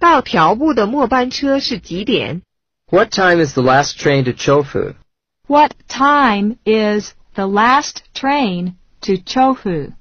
到调布的末班车是几点？What time is the last train to Chofu? What time is the last train to Chofu?